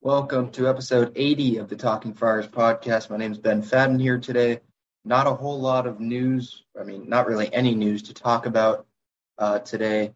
Welcome to episode 80 of the Talking Friars podcast. My name is Ben Fadden here today. Not a whole lot of news, I mean, not really any news to talk about uh, today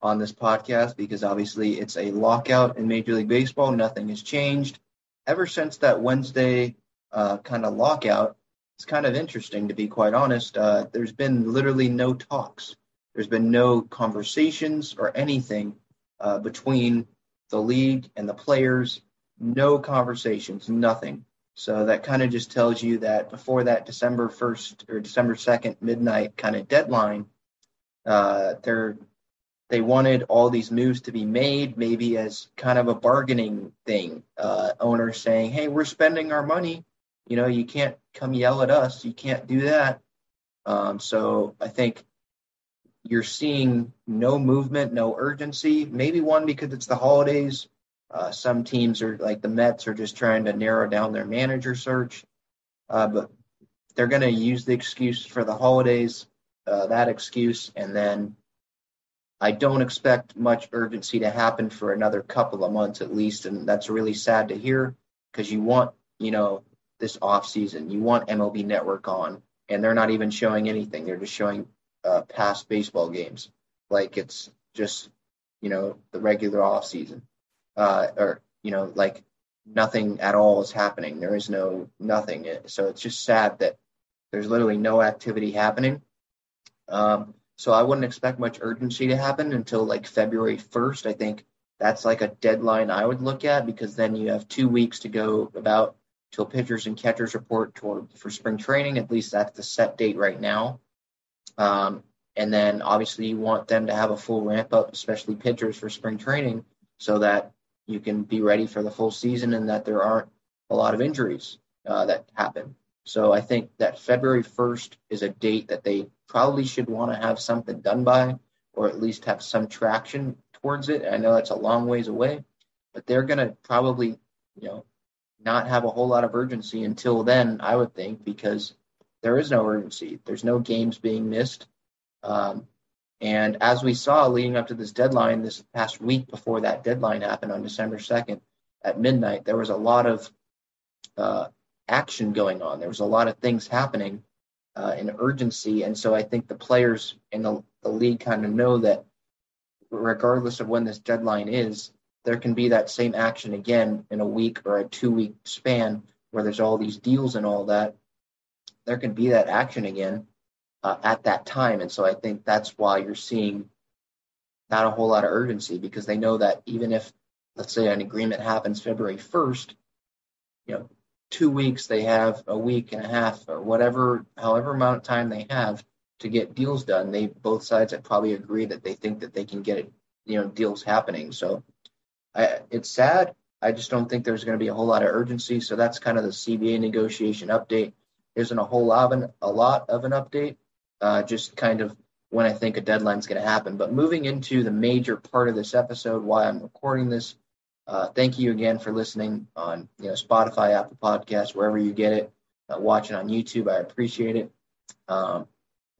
on this podcast because obviously it's a lockout in Major League Baseball. Nothing has changed. Ever since that Wednesday uh, kind of lockout, it's kind of interesting to be quite honest. Uh, there's been literally no talks, there's been no conversations or anything uh, between the league and the players no conversations, nothing. So that kind of just tells you that before that December 1st or December 2nd midnight kind of deadline, uh, they're they wanted all these moves to be made, maybe as kind of a bargaining thing. Uh, saying, "Hey, we're spending our money. You know, you can't come yell at us. You can't do that." Um, so I think you're seeing no movement, no urgency. Maybe one because it's the holidays. Uh, some teams are like the Mets are just trying to narrow down their manager search, uh, but they're going to use the excuse for the holidays, uh, that excuse, and then I don't expect much urgency to happen for another couple of months at least, and that's really sad to hear because you want you know this off season, you want MLB Network on, and they're not even showing anything; they're just showing uh, past baseball games, like it's just you know the regular off season uh, or you know, like nothing at all is happening. There is no nothing. So it's just sad that there's literally no activity happening. Um, so I wouldn't expect much urgency to happen until like February 1st. I think that's like a deadline I would look at because then you have two weeks to go about till pitchers and catchers report toward for spring training. At least that's the set date right now. Um, and then obviously you want them to have a full ramp up, especially pitchers for spring training, so that you can be ready for the full season and that there aren't a lot of injuries uh, that happen. So I think that February 1st is a date that they probably should want to have something done by, or at least have some traction towards it. I know that's a long ways away, but they're going to probably, you know, not have a whole lot of urgency until then, I would think, because there is no urgency. There's no games being missed. Um, and as we saw leading up to this deadline, this past week before that deadline happened on December 2nd at midnight, there was a lot of uh, action going on. There was a lot of things happening uh, in urgency. And so I think the players in the, the league kind of know that regardless of when this deadline is, there can be that same action again in a week or a two week span where there's all these deals and all that. There can be that action again uh, at that time. And so I think that's why you're seeing not a whole lot of urgency because they know that even if, let's say, an agreement happens February 1st, you know, two weeks they have a week and a half or whatever, however amount of time they have to get deals done. They both sides have probably agreed that they think that they can get it, you know, deals happening. So I, it's sad. I just don't think there's going to be a whole lot of urgency. So that's kind of the CBA negotiation update. Isn't a whole lot of an, a lot of an update uh, just kind of when I think a deadline is going to happen. But moving into the major part of this episode, why I'm recording this, uh, thank you again for listening on you know Spotify, Apple Podcasts, wherever you get it. Uh, watching on YouTube, I appreciate it. Um,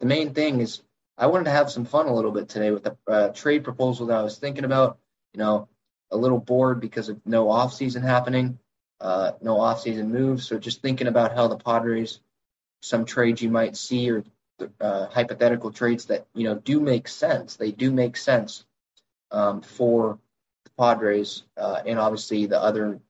the main thing is I wanted to have some fun a little bit today with the uh, trade proposal that I was thinking about. You know, a little bored because of no off season happening, uh, no off season moves. So just thinking about how the Padres, some trades you might see or uh, hypothetical trades that you know do make sense. They do make sense um, for the Padres uh, and obviously the other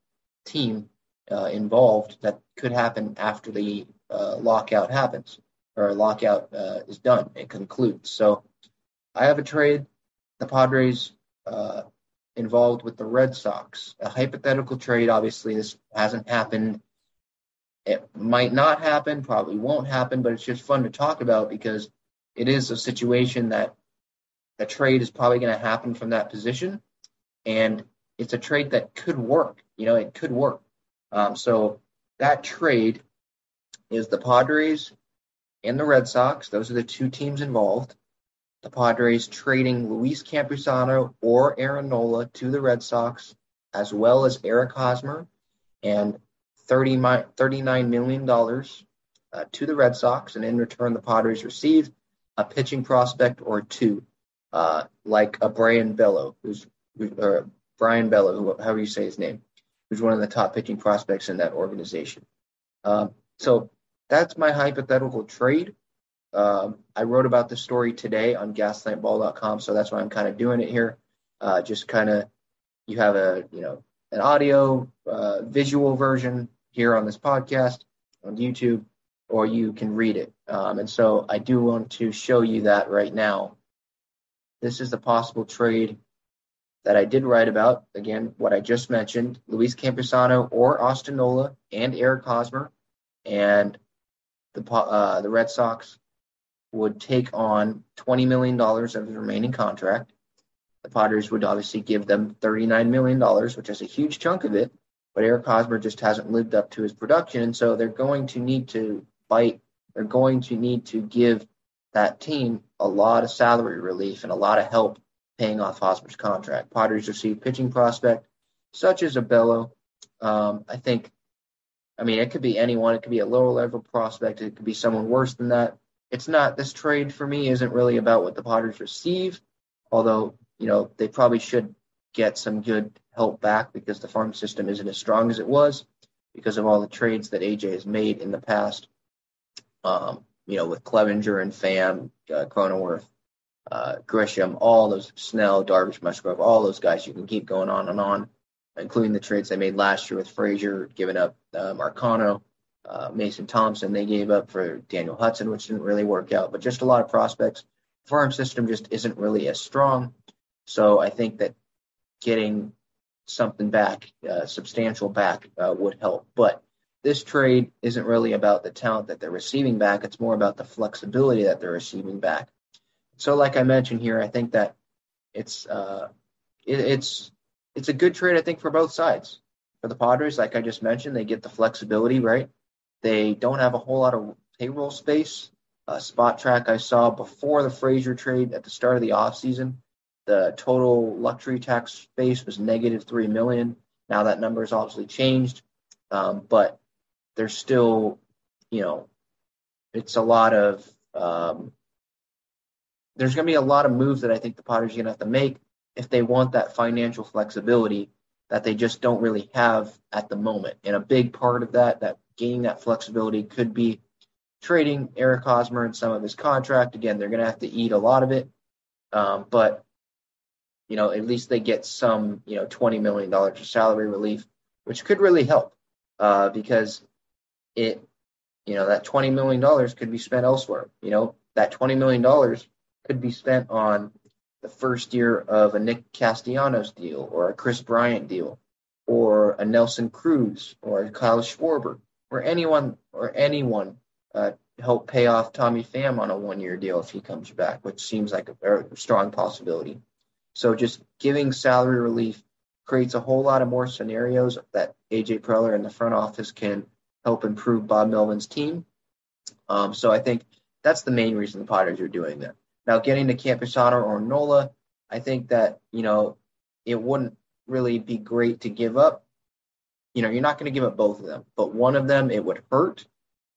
team uh, involved that could happen after the uh, lockout happens or lockout uh, is done and concludes. So I have a trade. The Padres uh, involved with the Red Sox. A hypothetical trade. Obviously, this hasn't happened it might not happen, probably won't happen, but it's just fun to talk about because it is a situation that a trade is probably going to happen from that position. And it's a trade that could work. You know, it could work. Um, so that trade is the Padres and the Red Sox. Those are the two teams involved. The Padres trading Luis Campusano or Aaron Nola to the Red Sox, as well as Eric Hosmer, and 30, $39 million uh, to the Red Sox. And in return, the Padres received a pitching prospect or two, uh, like a Brayan Bello, who's or Brayan Bello, however you say his name, who's one of the top pitching prospects in that organization. Um, so that's my hypothetical trade. Um, I wrote about the story today on gaslampball.com, so that's why I'm kind of doing it here. Uh, just kind of, you have a, you know, an audio, uh, visual version here on this podcast on YouTube, or you can read it. Um, and so I do want to show you that right now. This is the possible trade that I did write about. Again, what I just mentioned Luis Campusano or Austin Nola and Eric Hosmer. And the, uh, the Red Sox would take on $20 million of the remaining contract. The Padres would obviously give them $39 million, which is a huge chunk of it. But Eric Hosmer just hasn't lived up to his production. And so they're going to need to bite. They're going to need to give that team a lot of salary relief and a lot of help paying off Hosmer's contract. Padres receive pitching prospect such as a Bello. Um, I think, I mean, it could be anyone. It could be a lower level prospect. It could be someone worse than that. It's not, this trade for me isn't really about what the Padres receive, although, you know, they probably should get some good help back because the farm system isn't as strong as it was because of all the trades that AJ has made in the past. Um, you know, with Clevinger and Pham, uh, Cronenworth, uh, Grisham, all those Snell, Darvish, Musgrove, all those guys. You can keep going on and on, including the trades they made last year with Frazier, giving up uh, Marcano, uh, Mason Thompson. They gave up for Daniel Hudson, which didn't really work out, but just a lot of prospects. Farm system just isn't really as strong. So I think that getting something back, uh, substantial back, uh, would help. But this trade isn't really about the talent that they're receiving back. It's more about the flexibility that they're receiving back. So, like I mentioned here, I think that it's uh, it, it's it's a good trade. I think for both sides. For the Padres, like I just mentioned, they get the flexibility, right? They don't have a whole lot of payroll space. Uh, track I saw before the Frazier trade at the start of the offseason the total luxury tax base was negative three million. Now that number has obviously changed, um, but there's still, you know, it's a lot of um, there's going to be a lot of moves that I think the Padres are going to have to make if they want that financial flexibility that they just don't really have at the moment. And a big part of that, that gaining that flexibility, could be trading Eric Hosmer and some of his contract. Again, they're going to have to eat a lot of it, um, but you know, at least they get some, you know, $20 million of salary relief, which could really help uh, because it, you know, that $20 million could be spent elsewhere. You know, that $20 million could be spent on the first year of a Nick Castellanos deal or a Kris Bryant deal or a Nelson Cruz or a Kyle Schwarber or anyone or anyone uh, help pay off Tommy Pham on a one year deal if he comes back, which seems like a very strong possibility. So just giving salary relief creates a whole lot of more scenarios that AJ Preller and the front office can help improve Bob Melvin's team. Um, so I think that's the main reason the Padres are doing that. Now, getting to Campusano or Nola, I think that you know it wouldn't really be great to give up. You know, you're not going to give up both of them, but one of them it would hurt.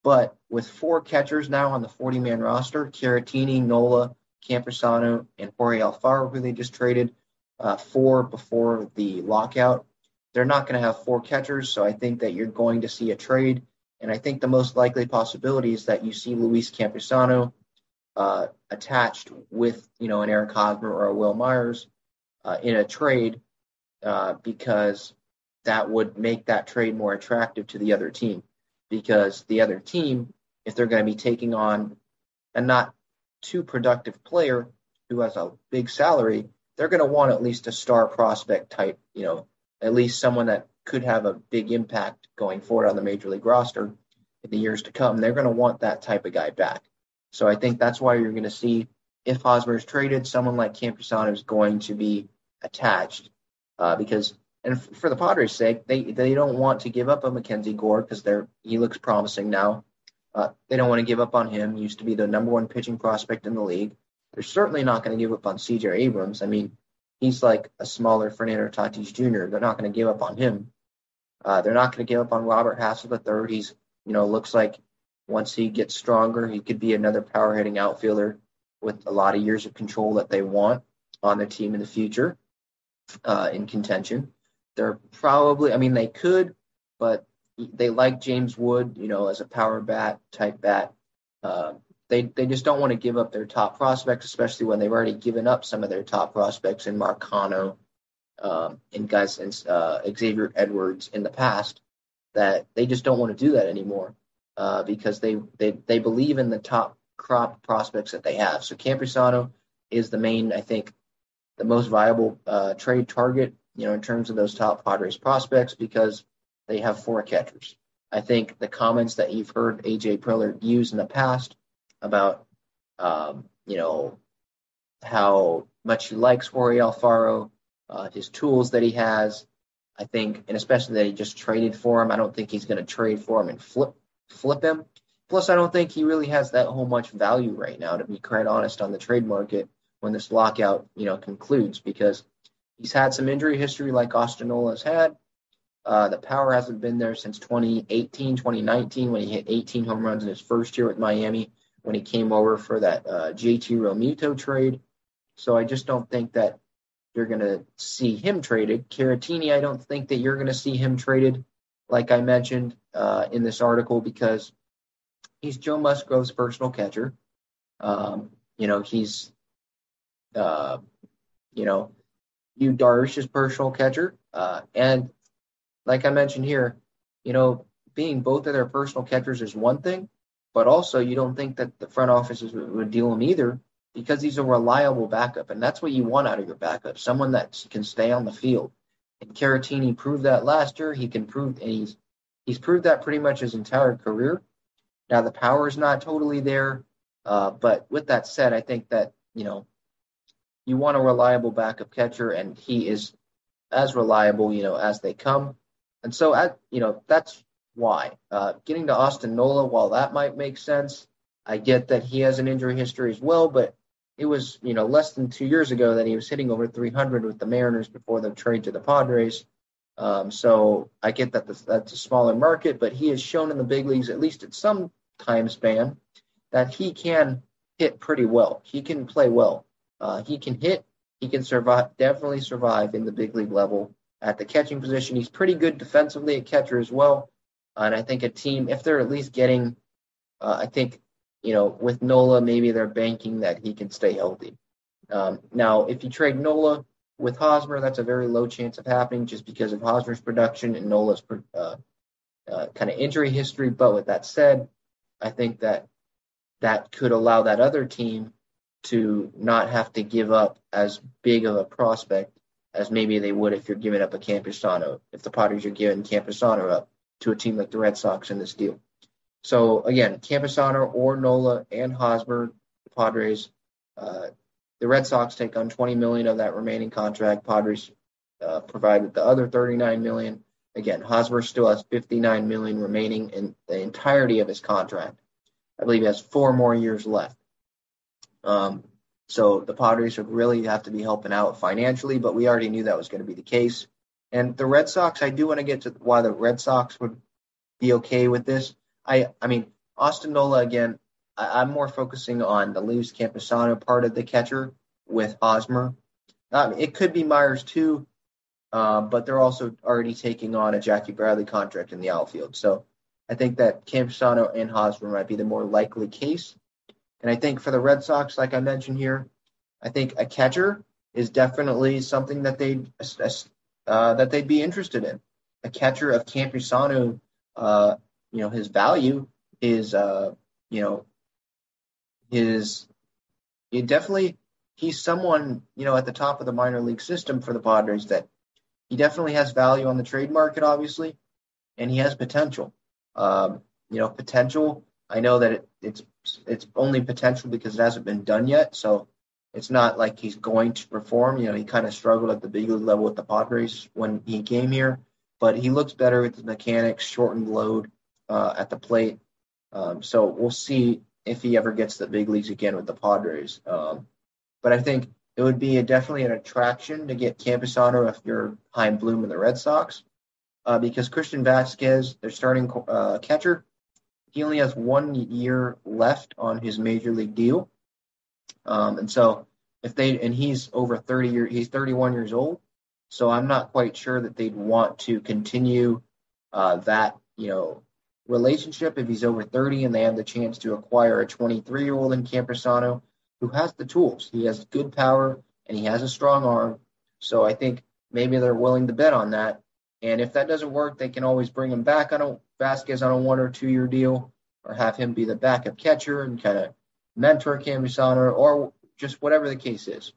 But with four catchers now on the 40 man roster, Caratini, Nola, Campusano and Jorge Alfaro, who they just traded uh, for before the lockout. They're not going to have four catchers, so I think that you're going to see a trade. And I think the most likely possibility is that you see Luis Campusano uh, attached with, you know, an Eric Hosmer or a Wil Myers uh, in a trade uh, because that would make that trade more attractive to the other team. Because the other team, if they're going to be taking on, and not too productive player who has a big salary, they're going to want at least a star prospect type, you know, at least someone that could have a big impact going forward on the major league roster in the years to come. They're going to want that type of guy back. So I think that's why you're going to see if Hosmer is traded, someone like Campusano is going to be attached uh, because And for the Padres' sake, they they don't want to give up a Mackenzie Gore because they're he looks promising now. Uh, they don't want to give up on him. He used to be the number one pitching prospect in the league. They're certainly not going to give up on C.J. Abrams. I mean, he's like a smaller Fernando Tatis Jr. They're not going to give up on him. Uh, they're not going to give up on Robert Hassell III. He's you know looks like once he gets stronger, he could be another power hitting outfielder with a lot of years of control that they want on their team in the future uh, in contention. They're probably, I mean, they could, but they like James Wood, you know, as a power bat type bat. Uh, they they just don't want to give up their top prospects, especially when they've already given up some of their top prospects in Marcano um, and guys and uh, Xavier Edwards in the past. That they just don't want to do that anymore uh, because they, they they believe in the top crop prospects that they have. So Campusano is the main, I think, the most viable uh, trade target, you know, in terms of those top Padres prospects because they have four catchers. I think the comments that you've heard AJ Preller use in the past about, um, you know, how much he likes Jorge Alfaro, uh, his tools that he has. I think, and especially that he just traded for him. I don't think he's going to trade for him and flip flip him. Plus, I don't think he really has that whole much value right now, to be quite honest, on the trade market when this lockout, you know, concludes because he's had some injury history like Austin Nola has had. Uh, the power hasn't been there since 2018, 2019 when he hit 18 home runs in his first year with Miami when he came over for that uh, JT Realmuto trade. So I just don't think that you're going to see him traded. Caratini, I don't think that you're going to see him traded, like I mentioned uh, in this article, because he's Joe Musgrove's personal catcher. Um, you know, he's uh, you know, you Darvish's personal catcher. Uh, and like I mentioned here, you know, being both of their personal catchers is one thing, but also you don't think that the front offices would, would deal him either because he's a reliable backup, and that's what you want out of your backup, someone that can stay on the field. And Caratini proved that last year. He can prove, and he's he's proved that pretty much his entire career. Now the power is not totally there, uh, but with that said, I think that you know you want a reliable backup catcher, and he is as reliable, you know, as they come. And so, at, you know, that's why. Uh, getting to Austin Nola, while that might make sense, I get that he has an injury history as well, but it was, you know, less than two years ago that he was hitting over 300 with the Mariners before the trade to the Padres. Um, so I get that that's a smaller market, but he has shown in the big leagues, at least at some time span, that he can hit pretty well. He can play well. Uh, he can hit. He can survive. Definitely survive in the big league level at the catching position. He's pretty good defensively at catcher as well. Uh, and I think a team, if they're at least getting, uh, I think, you know, with Nola, maybe they're banking that he can stay healthy. Um, now, if you trade Nola with Hosmer, that's a very low chance of happening just because of Hosmer's production and Nola's uh, uh, kind of injury history. But with that said, I think that that could allow that other team to not have to give up as big of a prospect as maybe they would if you're giving up a Campusano, if the Padres are giving Campusano up to a team like the Red Sox in this deal. So again, Campusano or Nola and Hosmer, the Padres, uh, the Red Sox take on 20 million of that remaining contract. Padres uh, provided the other 39 million. Again, Hosmer still has 59 million remaining in the entirety of his contract. I believe he has four more years left. Um, so the Padres would really have to be helping out financially, but we already knew that was going to be the case. And the Red Sox, I do want to get to why the Red Sox would be okay with this. I, I mean, Austin Nola again. I, am more focusing on the Luis Campusano part of the catcher with Hosmer. Um, it could be Myers too, uh, but they're also already taking on a Jackie Bradley contract in the outfield. So I think that Campusano and Hosmer might be the more likely case. And I think for the Red Sox, like I mentioned here, I think a catcher is definitely something that they uh, that they'd be interested in. A catcher of Campusano, uh, you know, his value is, uh, you know, his he definitely he's someone you know at the top of the minor league system for the Padres that he definitely has value on the trade market, obviously, and he has potential. Um, you know, potential. I know that it, it's it's only potential because it hasn't been done yet. So it's not like he's going to perform. You know, he kind of struggled at the big league level with the Padres when he came here, but he looks better with the mechanics, shortened load uh, at the plate. Um, so we'll see if he ever gets the big leagues again with the Padres. Um, but I think it would be a, definitely an attraction to get Campusano if you're Chaim Bloom in the Red Sox, uh, because Christian Vazquez, their starting uh, catcher, he only has one year left on his major league deal, um, and so if they and he's over 30 years, he's 31 years old, so I'm not quite sure that they'd want to continue uh, that you know relationship if he's over 30 and they have the chance to acquire a 23 year old in Campusano who has the tools. He has good power and he has a strong arm. So I think maybe they're willing to bet on that. And if that doesn't work, they can always bring him back on a Vazquez on a one or two year deal or have him be the backup catcher and kind of mentor Campusano or just whatever the case is.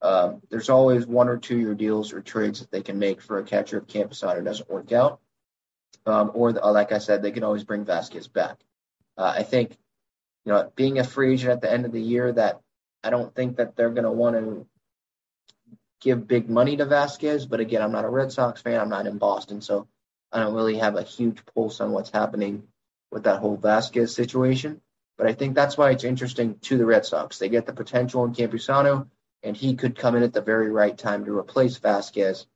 Um, there's always one or two year deals or trades that they can make for a catcher if Campusano doesn't work out. Um, or, the, like I said, they can always bring Vazquez back. Uh, I think you know, being a free agent at the end of the year, that I don't think that they're going to want to give big money to Vazquez. But again, I'm not a Red Sox fan. I'm not in Boston, so I don't really have a huge pulse on what's happening with that whole Vazquez situation. But I think that's why it's interesting to the Red Sox. They get the potential in Campusano, and he could come in at the very right time to replace Vazquez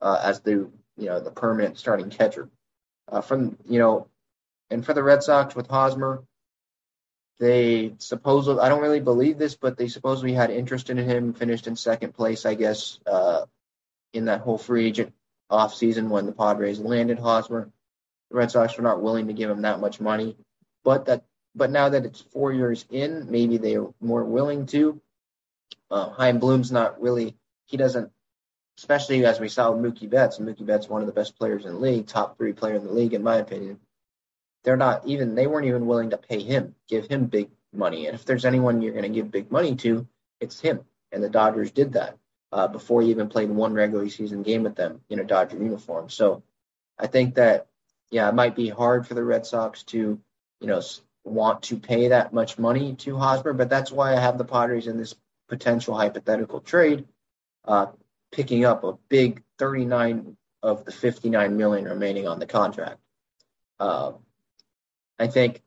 uh, as the you know the permanent starting catcher. Uh, from you know, and for the Red Sox with Hosmer, they supposedly, I don't really believe this, but they supposedly had interest in him, finished in second place, I guess, uh, in that whole free agent offseason when the Padres landed Hosmer. The Red Sox were not willing to give him that much money. But that but now that it's four years in, maybe they're more willing to. Uh, Chaim Bloom's not really, he doesn't, especially as we saw with Mookie Betts, Mookie Betts one of the best players in the league, top three player in the league, in my opinion they're not even they weren't even willing to pay him, give him big money. And if there's anyone you're going to give big money to, it's him. And the Dodgers did that uh, before he even played one regular season game with them in a Dodger uniform. So I think that yeah, it might be hard for the Red Sox to you know want to pay that much money to Hosmer, but that's why I have the Padres in this potential hypothetical trade, uh, picking up a big 39 of the 59 million remaining on the contract. Uh, I think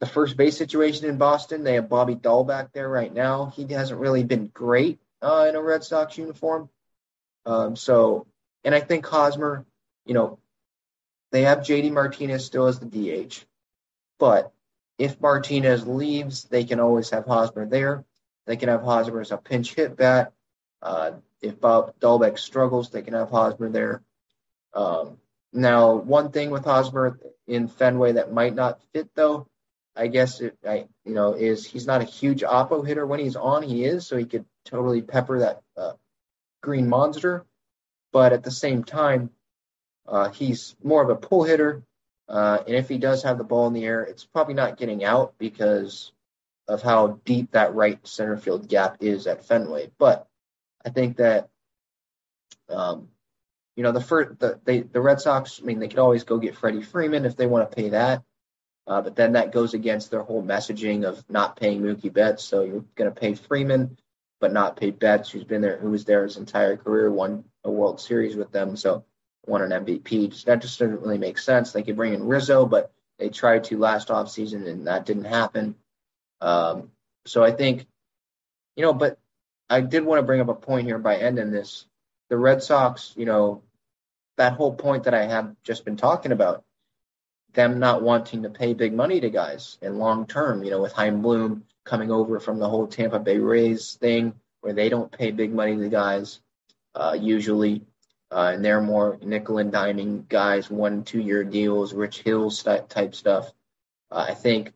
the first base situation in Boston, they have Bobby Dalbec there right now. He hasn't really been great uh, in a Red Sox uniform. Um, so, and I think Hosmer, you know, they have JD Martinez still as the DH, but if Martinez leaves, they can always have Hosmer there. They can have Hosmer as a pinch hit bat. Uh, if Bob Dalbec struggles, they can have Hosmer there. Um, now, one thing with Hosmer in Fenway that might not fit, though, I guess it, I you know is he's not a huge oppo hitter. When he's on, he is, so he could totally pepper that uh, green monster. But at the same time, uh, he's more of a pull hitter, uh, and if he does have the ball in the air, it's probably not getting out because of how deep that right center field gap is at Fenway. But I think that um, you know, the first the they the Red Sox. I mean, they could always go get Freddie Freeman if they want to pay that, uh, but then that goes against their whole messaging of not paying Mookie Betts. So you're going to pay Freeman, but not pay Betts, who's been there, who was there his entire career, won a World Series with them, so won an MVP. Just, That just doesn't really make sense. They could bring in Rizzo, but they tried to last offseason and that didn't happen. Um, so I think, you know, but I did want to bring up a point here by ending this. The Red Sox, you know, that whole point that I have just been talking about, them not wanting to pay big money to guys and long term, you know, with Chaim Bloom coming over from the whole Tampa Bay Rays thing where they don't pay big money to guys uh, usually, uh, and they're more nickel and diming guys, one two year deals, Rich Hills type stuff. Uh, I think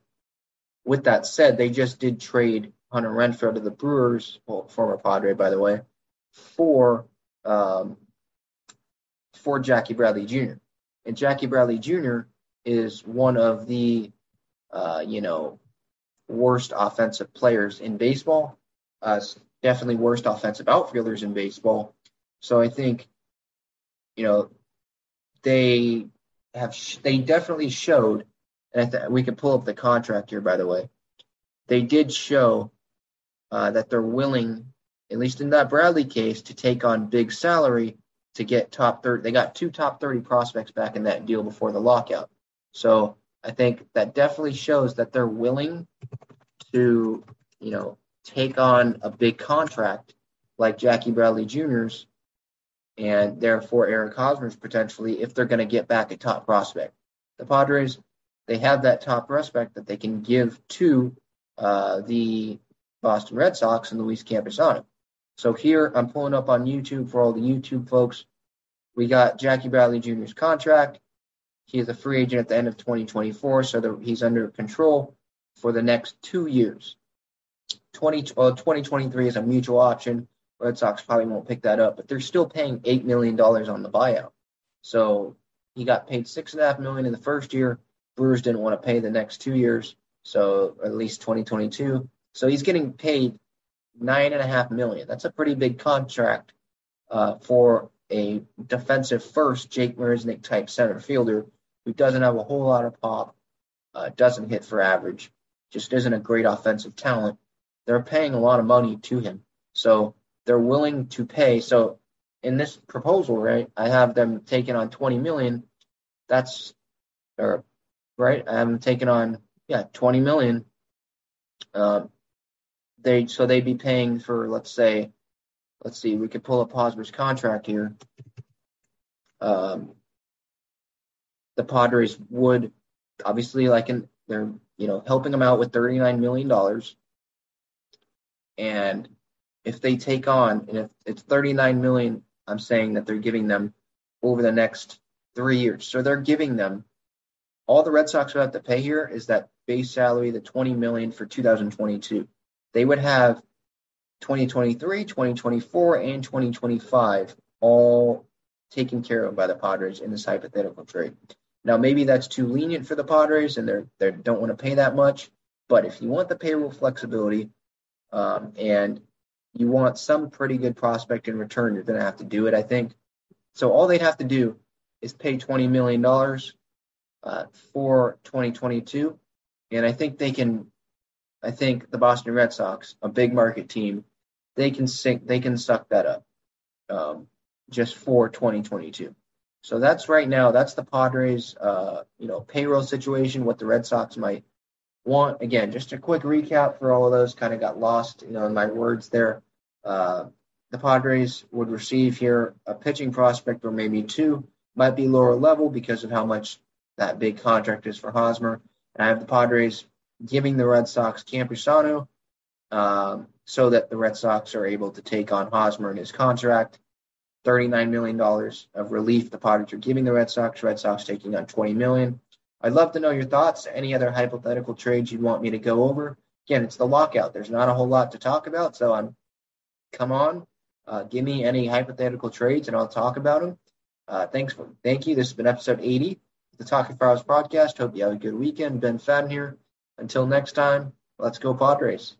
with that said, they just did trade Hunter Renfroe to the Brewers, well, former Padre by the way, for um, for Jackie Bradley Jr. And Jackie Bradley Jr. is one of the, uh, you know, worst offensive players in baseball. Uh, definitely worst offensive outfielders in baseball. So I think, you know, they have sh- they definitely showed, and th- we can pull up the contract here by the way. They did show uh, that they're willing, at least in that Bradley case, to take on big salary to get top 30. They got two top 30 prospects back in that deal before the lockout. So I think that definitely shows that they're willing to, you know, take on a big contract like Jackie Bradley Jr.'s and therefore Eric Hosmer's potentially if they're going to get back a top prospect. The Padres, they have that top prospect that they can give to uh, the Boston Red Sox and Luis Campusano. So here I'm pulling up on YouTube for all the YouTube folks. We got Jackie Bradley Jr.'s contract. He is a free agent at the end of 2024, so he's under control for the next two years. 20, uh, 2023 is a mutual option. Red Sox probably won't pick that up, but they're still paying $8 million on the buyout. So he got paid 6.5 million in the first year. Brewers didn't want to pay the next two years, so at least 2022. So he's getting paid 9.5 million. That's a pretty big contract uh, for a defensive first Jake Marisnick type center fielder who doesn't have a whole lot of pop, uh, doesn't hit for average, just isn't a great offensive talent. They're paying a lot of money to him. So they're willing to pay. So in this proposal, right, I have them taking on 20 million. That's, or, right, I have them taking on, yeah, 20 million. Um, they, so they'd be paying for, let's say, let's see, we could pull up Hosmer's contract here. Um, the Padres would obviously like in they're you know helping them out with 39 million dollars. And if they take on and if it's 39 million i'm saying that they're giving them over the next three years. So they're giving them all the red sox would have to pay here is that base salary the 20 million for 2022 they would have 2023 2024 and 2025 all taken care of by the padres in this hypothetical trade now maybe that's too lenient for the padres and they're they don't want to pay that much but if you want the payroll flexibility um, and you want some pretty good prospect in return, you're going to have to do it, I think. So all they'd have to do is pay $20 million uh, for 2022. And I think they can, I think the Boston Red Sox, a big market team, they can sink, they can suck that up um, just for 2022. So that's right now, that's the Padres, uh, you know, payroll situation, what the Red Sox might want. Again, just a quick recap for all of those, kind of got lost, you know, in my words there. Uh, the Padres would receive here a pitching prospect or maybe two, might be lower level because of how much that big contract is for Hosmer. And I have the Padres giving the Red Sox Campusano um, so that the Red Sox are able to take on Hosmer and his contract. $39 million of relief the Padres are giving the Red Sox. Red Sox taking on 20 million. I'd love to know your thoughts. Any other hypothetical trades you'd want me to go over? Again, it's the lockout. There's not a whole lot to talk about, so I'm come on, uh, give me any hypothetical trades, and I'll talk about them. Uh, thanks for thank you. This has been episode 80 of the Talking Friars podcast. Hope you have a good weekend. Ben Fadden here. Until next time, let's go Padres.